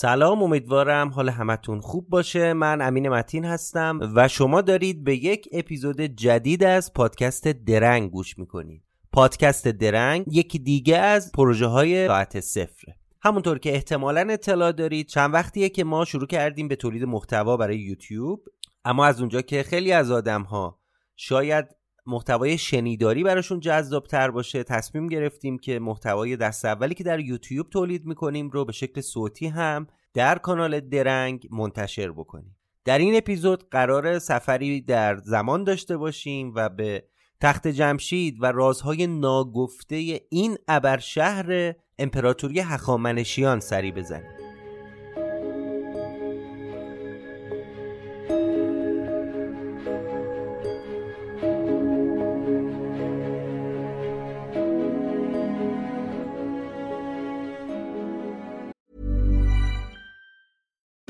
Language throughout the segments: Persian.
سلام امیدوارم حال همتون خوب باشه. من امین متین هستم و شما دارید به یک اپیزود جدید از پادکست درنگ گوش می‌کنید. پادکست درنگ یکی دیگه از پروژه های ساعت صفره. همونطور که احتمالا اطلاع دارید چند وقتیه که ما شروع کردیم به تولید محتوا برای یوتیوب. اما از اونجا که خیلی از آدم ها شاید محتوای شنیداری براشون جذاب تر باشه. تصمیم گرفتیم که محتوای دست اولی که در یوتیوب تولید می‌کنیم رو به شکل صوتی هم در کانال درنگ منتشر بکنیم. در این اپیزود قرار سفری در زمان داشته باشیم و به تخت جمشید و رازهای ناگفته این ابرشهر امپراتوری هخامنشیان سری بزنیم.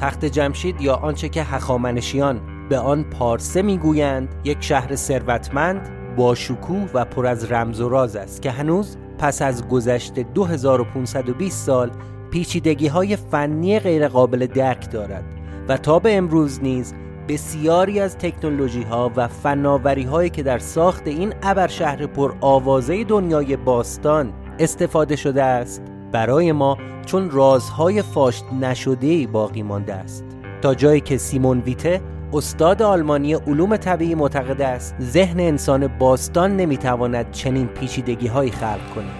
تخت جمشید یا آنچه که هخامنشیان به آن پارسه می‌گویند یک شهر ثروتمند با شکوه و پر از رمز و راز است که هنوز پس از گذشت 2520 سال پیچیدگی های فنی غیرقابل درک دارد و تا به امروز نیز بسیاری از تکنولوژی ها و فناوری هایی که در ساخت این ابر شهر پر آوازه دنیای باستان استفاده شده است. برای ما چون رازهای فاشت نشده باقی مانده است تا جایی که سیمون ویته استاد آلمانی علوم طبیعی معتقد است ذهن انسان باستان نمی‌تواند چنین پیچیدگی هایی خلق کند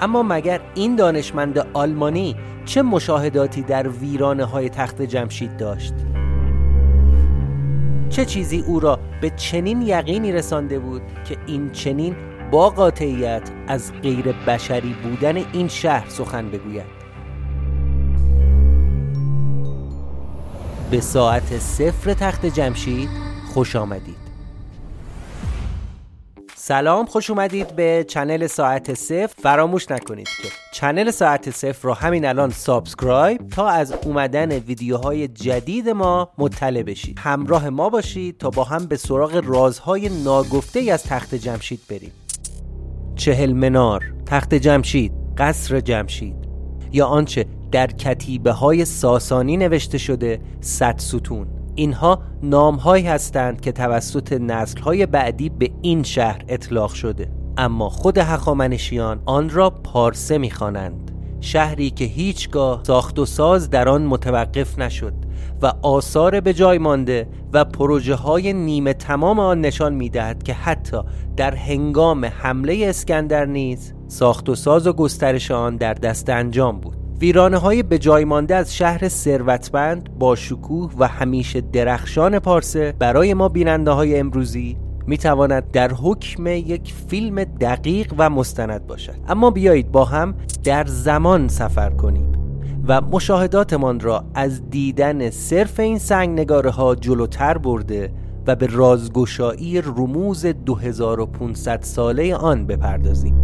اما مگر این دانشمند آلمانی چه مشاهداتی در ویرانه های تخت جمشید داشت؟ چه چیزی او را به چنین یقینی رسانده بود که این چنین با قاطعیت از غیر بشری بودن این شهر سخن بگوید. به ساعت صفر تخت جمشید خوش آمدید. سلام خوش اومدید به channel ساعت صفر. فراموش نکنید که channel ساعت صفر رو همین الان subscribe تا از اومدن ویدیوهای جدید ما مطلع بشید. همراه ما باشید تا با هم به سراغ رازهای ناگفته از تخت جمشید بریم. چهل منار تخت جمشید قصر جمشید. یا آنچه در کتیبه های ساسانی نوشته شده صد ستون. اینها نامهایی هستند که توسط نسلهای بعدی به این شهر اطلاق شده. اما خود هخامنشیان آن را پارسه می‌خوانند. شهری که هیچگاه ساخت و ساز در آن متوقف نشد. و آثار به جای مانده و پروژه های نیمه تمام آن نشان می‌دهد که حتی در هنگام حمله اسکندر نیز ساخت و ساز و گسترش آن در دست انجام بود. ویرانه های به جای مانده از شهر ثروتمند با شکوه و همیشه درخشان پارسه برای ما بیننده های امروزی می تواند در حکم یک فیلم دقیق و مستند باشد. اما بیایید با هم در زمان سفر کنیم. و مشاهداتمان را از دیدن صرف این سنگ نگاره ها جلوتر برده و به رازگشایی رموز 2500 ساله آن بپردازیم.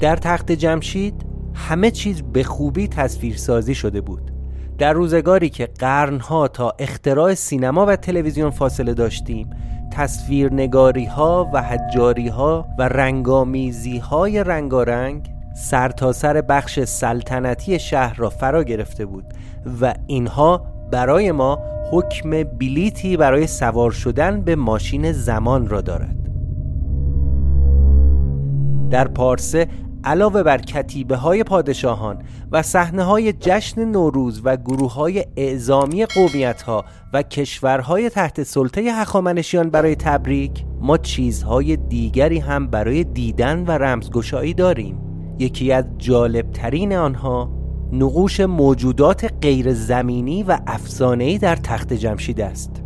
در تخت جمشید همه چیز به خوبی تصویرسازی شده بود. در روزگاری که قرنها تا اختراع سینما و تلویزیون فاصله داشتیم تصویرنگاری ها و حجاری ها و رنگامیزی های رنگارنگ سرتاسر سر بخش سلطنتی شهر را فرا گرفته بود و اینها برای ما حکم بلیتی برای سوار شدن به ماشین زمان را دارد. در پارسه علاوه بر کتیبه های پادشاهان و صحنه های جشن نوروز و گروه های اعزامی قومیت ها و کشورهای تحت سلطه هخامنشیان برای تبریک ما چیزهای دیگری هم برای دیدن و رمزگشایی داریم. یکی از جالبترین آنها نقوش موجودات غیر زمینی و افسانه‌ای در تخت جمشید است.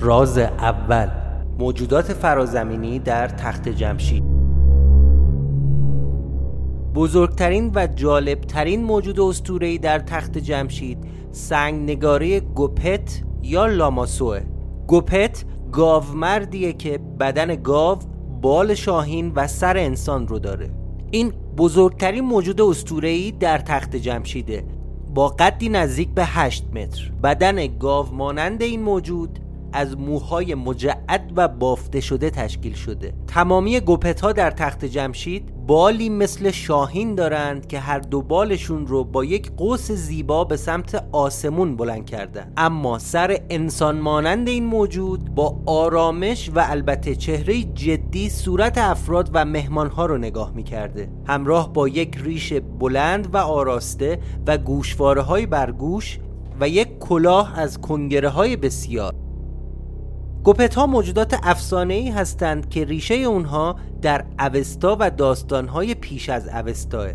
راز اول موجودات فرازمینی در تخت جمشید. بزرگترین و جالبترین موجود اسطوره‌ای در تخت جمشید سنگ نگاره گوپت یا لاماسوه گوپت گاومردیه که بدن گاو بال شاهین و سر انسان رو داره. این بزرگترین موجود اسطوره‌ای در تخت جمشیده با قدی نزدیک به 8 متر. بدن گاو مانند این موجود از موهای مجعد و بافته شده تشکیل شده. تمامی گوپت ها در تخت جمشید بالی مثل شاهین دارند که هر دو بالشون رو با یک قوس زیبا به سمت آسمون بلند کردن اما سر انسان مانند این موجود با آرامش و البته چهره جدی صورت افراد و مهمانها رو نگاه می‌کرده. همراه با یک ریش بلند و آراسته و گوشواره های برگوش و یک کلاه از کنگره های بسیار. گوپت ها موجودات افسانه ای هستند که ریشه اونها در اوستا و داستانهای پیش از اوستاه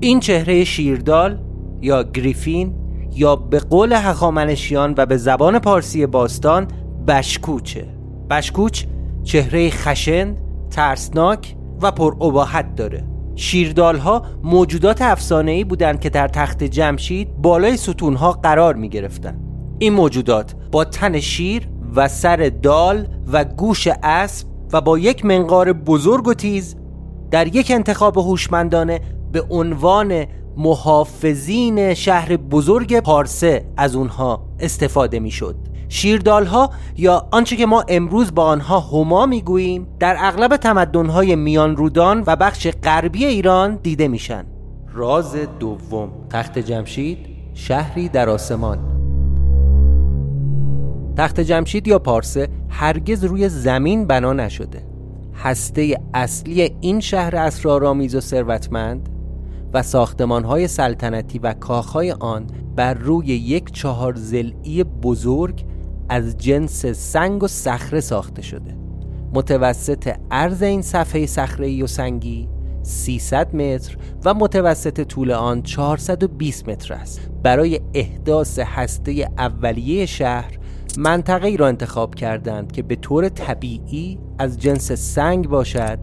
این چهره شیردال یا گریفین یا به قول هخامنشیان و به زبان پارسی باستان بشکوچه. بشکوچ چهره خشن، ترسناک و پر اباحت داره شیردالها موجودات افسانه‌ای بودند که در تخت جمشید بالای ستونها قرار می گرفتن. این موجودات با تن شیر و سر دال و گوش اسب و با یک منقار بزرگ و تیز در یک انتخاب هوشمندانه به عنوان محافظین شهر بزرگ پارسه از اونها استفاده می شد شیردالها یا آنچه که ما امروز با آنها هما می‌گوییم در اغلب تمدنهای میان رودان و بخش غربی ایران دیده میشن. راز دوم تخت جمشید شهری در آسمان. تخت جمشید یا پارسه هرگز روی زمین بنا نشده. هسته اصلی این شهر اسرارآمیز و ثروتمند و ساختمانهای سلطنتی و کاخهای آن بر روی یک چهار زلی بزرگ از جنس سنگ و صخره ساخته شده. متوسط عرض این صفحه صخره و سنگی 300 متر و متوسط طول آن 420 متر است. برای احداث هسته اولیه شهر منطقه ای را انتخاب کردند که به طور طبیعی از جنس سنگ باشد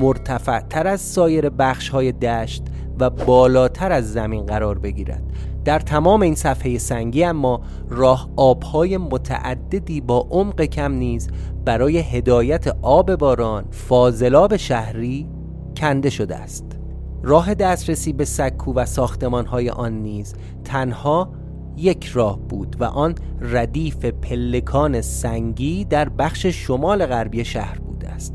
مرتفع تر از سایر بخش های دشت و بالاتر از زمین قرار بگیرد. در تمام این صفحه سنگی اما راه آبهای متعددی با عمق کم نیز برای هدایت آب باران فاضلاب شهری کنده شده است. راه دسترسی به سکو و ساختمانهای آن نیز تنها یک راه بود و آن ردیف پلکان سنگی در بخش شمال غربی شهر بوده است.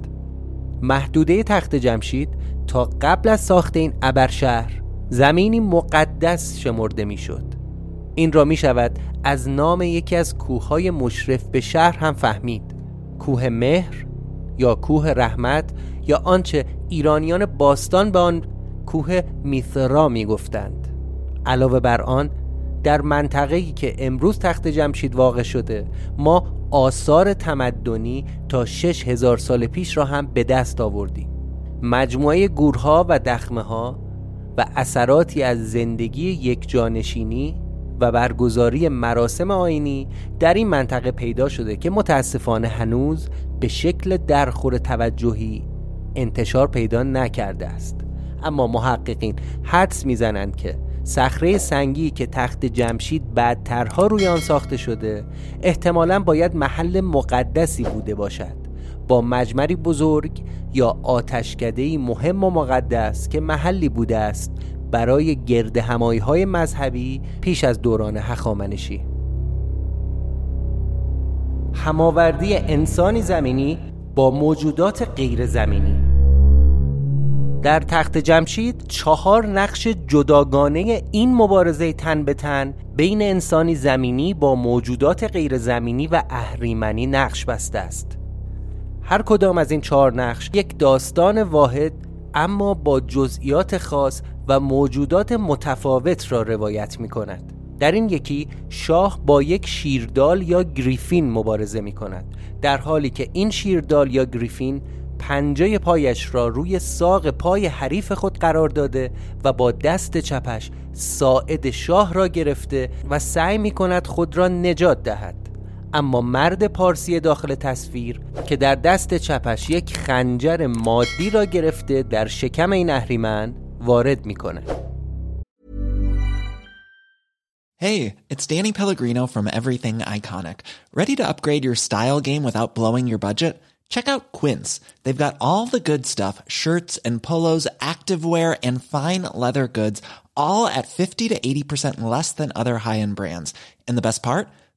محدوده تخت جمشید تا قبل از ساخت این ابرشهر زمینی مقدس شمرده می‌شد. این را می شود از نام یکی از کوههای مشرف به شهر هم فهمید. کوه مهر یا کوه رحمت یا آنچه ایرانیان باستان به آن کوه میثرا می گفتند علاوه بر آن در منطقه‌ای که امروز تخت جمشید واقع شده ما آثار تمدنی تا شش هزار سال پیش را هم به دست آوردیم. مجموعه گورها و دخمه ها و اثراتی از زندگی یک جانشینی و برگزاری مراسم آینی در این منطقه پیدا شده که متاسفانه هنوز به شکل درخور توجهی انتشار پیدا نکرده است. اما محققین حدس می‌زنند که صخره سنگی که تخت جمشید بعدترها روی آن ساخته شده احتمالا باید محل مقدسی بوده باشد. با مجمری بزرگ یا آتشکدهی مهم و مقدس که محلی بوده است برای گرد همایی های مذهبی پیش از دوران هخامنشی. هماوردی انسانی زمینی با موجودات غیر زمینی. در تخت جمشید چهار نقش جداگانه این مبارزه تن به تن بین انسانی زمینی با موجودات غیر زمینی و اهریمنی نقش بسته است. هر کدام از این چهار نقش یک داستان واحد اما با جزئیات خاص و موجودات متفاوت را روایت می کند در این یکی شاه با یک شیردال یا گریفین مبارزه می کند در حالی که این شیردال یا گریفین پنجه پایش را روی ساق پای حریف خود قرار داده و با دست چپش ساعد شاه را گرفته و سعی می کند خود را نجات دهد. اما مرد پارسی داخل تصویر که در دست چپش یک خنجر مادی را گرفته در شکم این اهریمن وارد میکنه Hey, it's Danny Pellegrino from Everything Iconic. Ready to upgrade your style game without blowing your budget? Check out Quince. They've got all the good stuff, shirts and polos, activewear and fine leather goods, all at 50 to 80% less than other high-end brands. And the best part?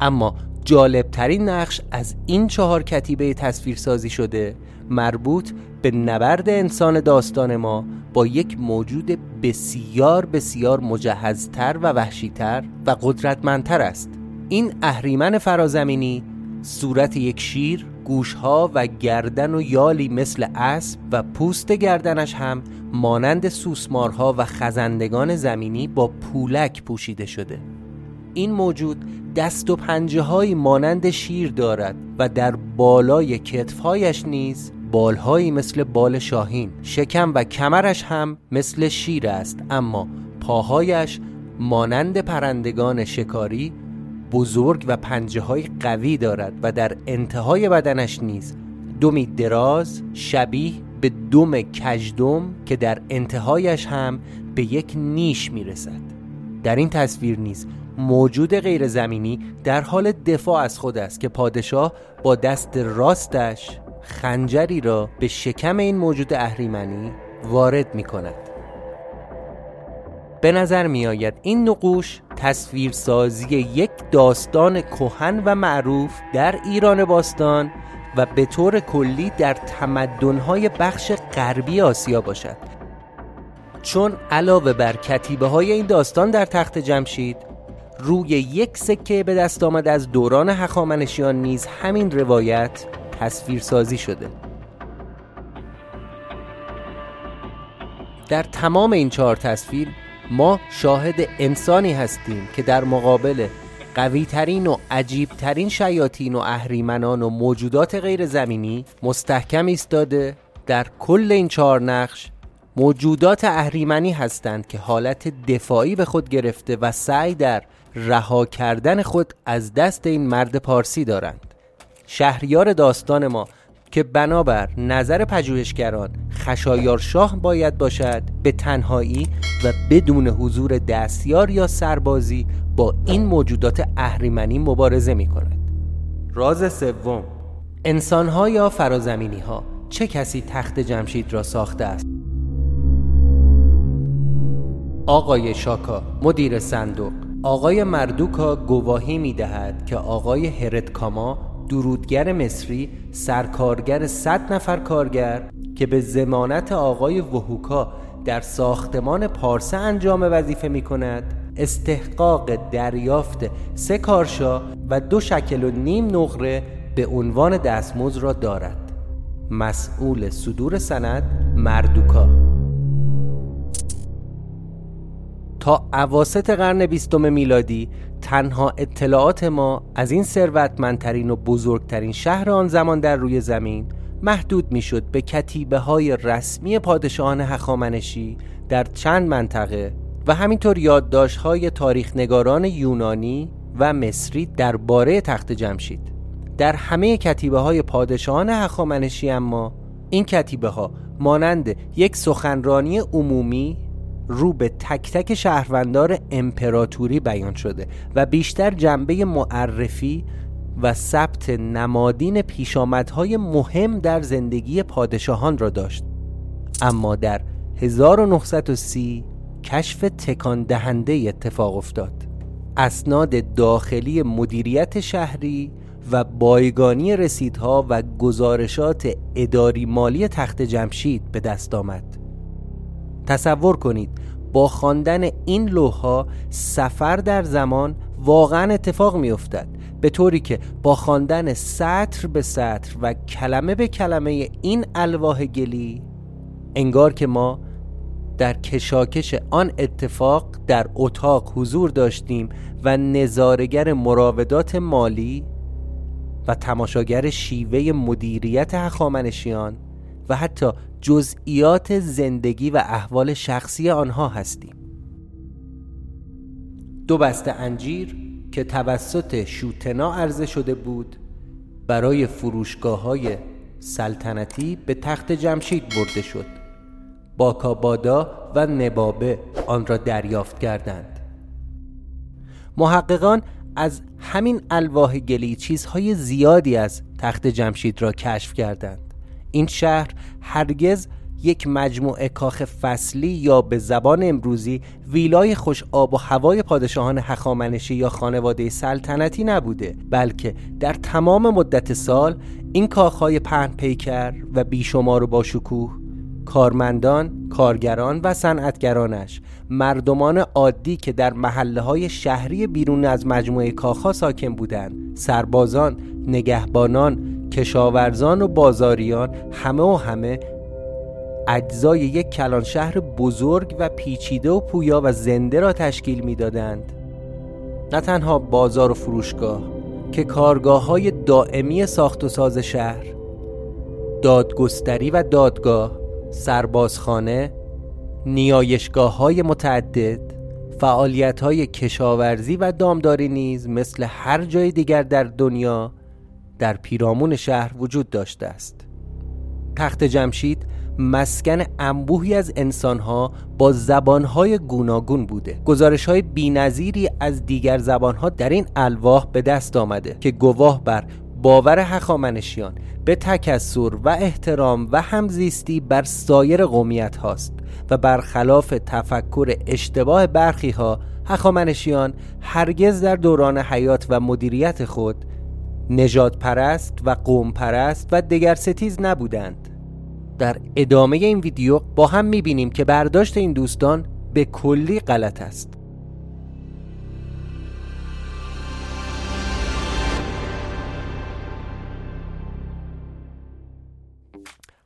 اما جالبترین نقش از این چهار کتیبه تصویر سازی شده مربوط به نبرد انسان داستان ما با یک موجود بسیار بسیار مجهزتر و وحشیتر و قدرتمندتر است. این اهریمن فرازمینی صورت یک شیر گوشها و گردن و یالی مثل اسب و پوست گردنش هم مانند سوسمارها و خزندگان زمینی با پولک پوشیده شده. این موجود دست و پنجه های مانند شیر دارد و در بالای کتفهایش نیز بالهایی مثل بال شاهین. شکم و کمرش هم مثل شیر است اما پاهایش مانند پرندگان شکاری بزرگ و پنجه های قوی دارد و در انتهای بدنش نیز دومی دراز شبیه به دوم کجدم که در انتهایش هم به یک نیش می‌رسد. در این تصویر نیز موجود غیر زمینی در حال دفاع از خود است که پادشاه با دست راستش خنجری را به شکم این موجود اهریمنی وارد می کند به نظر می آید این نقوش تصویرسازی یک داستان کهن و معروف در ایران باستان و به طور کلی در تمدنهای بخش غربی آسیا باشد. چون علاوه بر کتیبه های این داستان در تخت جمشید روی یک سکه به دست آمد از دوران هخامنشیان نیز همین روایت تصویرسازی شده. در تمام این چهار تصویر ما شاهد انسانی هستیم که در مقابل قوی ترین و عجیب ترین شیاطین و اهریمنان و موجودات غیر زمینی مستحکم ایستاده در کل این چهار نقش موجودات اهریمنی هستند که حالت دفاعی به خود گرفته و سعی در رها کردن خود از دست این مرد پارسی دارند. شهریار داستان ما که بنابر نظر پژوهشگران خشایار شاه باید باشد به تنهایی و بدون حضور دستیار یا سربازی با این موجودات اهریمنی مبارزه می کند راز سوم. انسانها یا فرازمینی ها چه کسی تخت جمشید را ساخته است؟ آقای شاکا مدیر صندوق. آقای مردوکا گواهی می دهد که آقای هرتکاما درودگر مصری سرکارگر صد نفر کارگر که به زمانت آقای وحوکا در ساختمان پارسه انجام وظیفه می کند استحقاق دریافت سه کارشا و دو شکل و نیم نقره به عنوان دستمزد را دارد. مسئول صدور سند مردوکا. تا عواست قرن بیستم میلادی تنها اطلاعات ما از این ثروتمندترین و بزرگترین شهر آن زمان در روی زمین محدود می‌شد به کتیبه های رسمی پادشاهان هخامنشی در چند منطقه و همینطور یادداشت های تاریخ نگاران یونانی و مصری درباره تخت جمشید. در همه کتیبه های پادشاهان هخامنشی اما این کتیبه ها مانند یک سخنرانی عمومی رو به تک تک شهروندار امپراتوری بیان شده و بیشتر جنبه معرفی و ثبت نمادین پیشامدهای مهم در زندگی پادشاهان را داشت. اما در 1930 کشف تکان دهنده اتفاق افتاد. اسناد داخلی مدیریت شهری و بایگانی رسیدها و گزارشات اداری مالی تخت جمشید به دست آمد. تصور کنید با خواندن این لوحها سفر در زمان واقعا اتفاق می افتد به طوری که با خواندن سطر به سطر و کلمه به کلمه این الواح گلی انگار که ما در کشاکش آن اتفاق در اتاق حضور داشتیم و نظارگر مراودات مالی و تماشاگر شیوه مدیریت هخامنشیان و حتی جزئیات زندگی و احوال شخصی آنها هستیم. دو بسته انجیر که توسط شوتنا عرضه شده بود برای فروشگاه های سلطنتی به تخت جمشید برده شد. باکابادا و نبابه آن را دریافت کردند. محققان از همین الواح گلی چیزهای زیادی از تخت جمشید را کشف کردند. این شهر هرگز یک مجموعه کاخ فصلی یا به زبان امروزی ویلای خوش آب و هوای پادشاهان هخامنشی یا خانواده سلطنتی نبوده بلکه در تمام مدت سال این کاخهای پهن پیکر و بیشمار و باشکوه کارمندان، کارگران و صنعتگرانش مردمان عادی که در محله های شهری بیرون از مجموعه کاخها ساکن بودند سربازان، نگهبانان، کشاورزان و بازاریان همه و همه اجزای یک کلان شهر بزرگ و پیچیده و پویا و زنده را تشکیل می‌دادند. نه تنها بازار و فروشگاه که کارگاه های دائمی ساخت و ساز شهر دادگستری و دادگاه سربازخانه نیایشگاه های متعدد فعالیت های کشاورزی و دامداری نیز مثل هر جای دیگر در دنیا در پیرامون شهر وجود داشته است. تخت جمشید مسکن انبوهی از انسانها با زبانهای گوناگون بوده. گزارش های بینظیری از دیگر زبانها در این الواح به دست آمده که گواه بر باور هخامنشیان به تکسر و احترام و همزیستی بر سایر قومیت هاست و برخلاف تفکر اشتباه برخی ها هخامنشیان هرگز در دوران حیات و مدیریت خود نجات پرست و قوم پرست و دگر ستیز نبودند. در ادامه این ویدیو با هم می‌بینیم که برداشت این دوستان به کلی غلط است.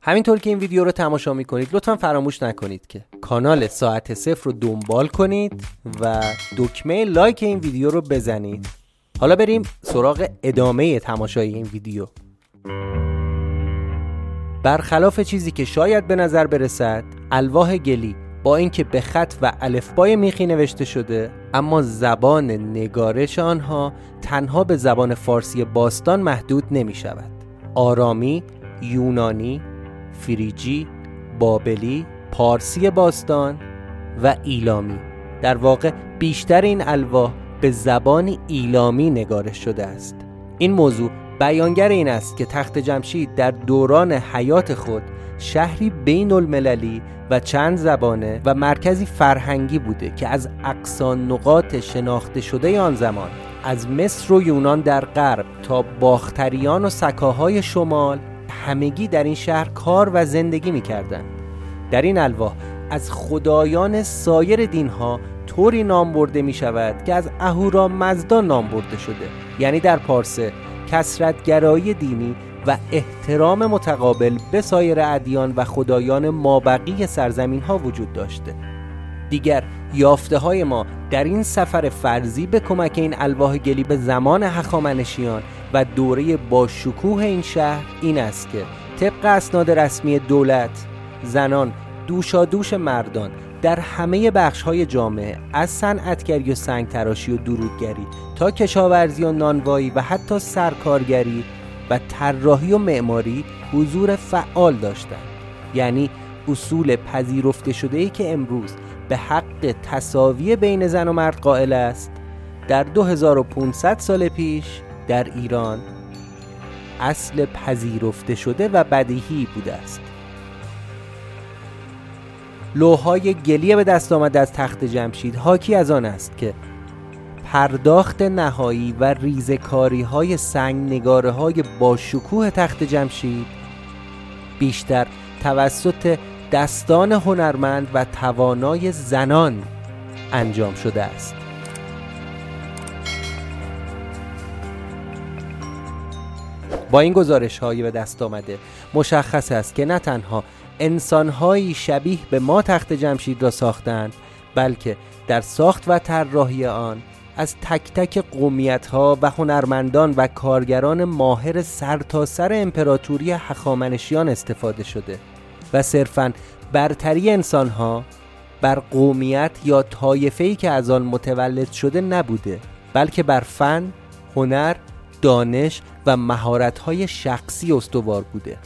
همینطور که این ویدیو رو تماشا می‌کنید لطفا فراموش نکنید که کانال ساعت صفر رو دنبال کنید و دکمه لایک این ویدیو رو بزنید. حالا بریم سراغ ادامه تماشای این ویدیو. برخلاف چیزی که شاید به نظر برسد الواح گلی با اینکه به خط و الفبای میخی نوشته شده اما زبان نگارش آنها تنها به زبان فارسی باستان محدود نمی شود. آرامی، یونانی، فریجی، بابلی، پارسی باستان و ایلامی. در واقع بیشتر این الواح به زبان ایلامی نگارش شده است این موضوع بیانگر این است که تخت جمشید در دوران حیات خود شهری بین المللی و چند زبانه و مرکزی فرهنگی بوده که از اقصان نقاط شناخته شده آن زمان از مصر و یونان در غرب تا باختریان و سکاهای شمال همگی در این شهر کار و زندگی می کردن. در این الواح از خدایان سایر دینها طوری نام برده می شود که از اهورا مزدا نام برده شده. یعنی در پارسه کسرتگرایی دینی و احترام متقابل به سایر ادیان و خدایان مابقی سرزمین ها وجود داشته. دیگر یافته های ما در این سفر فرضی به کمک این الواح گلی به زمان هخامنشیان و دوره با شکوه این شهر این است که طبق اسناد رسمی دولت زنان دوشا دوش مردان در همه بخش های جامعه از صنعتگری و سنگ تراشی و درودگری تا کشاورزی و نانوایی و حتی سرکارگری و طراحی و معماری حضور فعال داشتند. یعنی اصول پذیرفته شده ای که امروز به حق تصاوی بین زن و مرد قائل است در 2500 سال پیش در ایران اصل پذیرفته شده و بدیهی بوده است. لوهای گلیه به دست آمده از تخت جمشید. حاکی از آن است که پرداخت نهایی و ریزکاری های سنگ نگاره های با شکوه تخت جمشید بیشتر توسط دستان هنرمند و توانای زنان انجام شده است. با این گزارش هایی به دست آمده مشخص است که نه تنها انسانهایی شبیه به ما تخت جمشید را ساختند بلکه در ساخت و طراحی آن از تک تک قومیت ها و هنرمندان و کارگران ماهر سرتاسر سر امپراتوری هخامنشیان استفاده شده و صرفا برتری انسان ها بر قومیت یا طایفه‌ای که از آن متولد شده نبوده بلکه بر فن، هنر، دانش و مهارت های شخصی استوار بوده.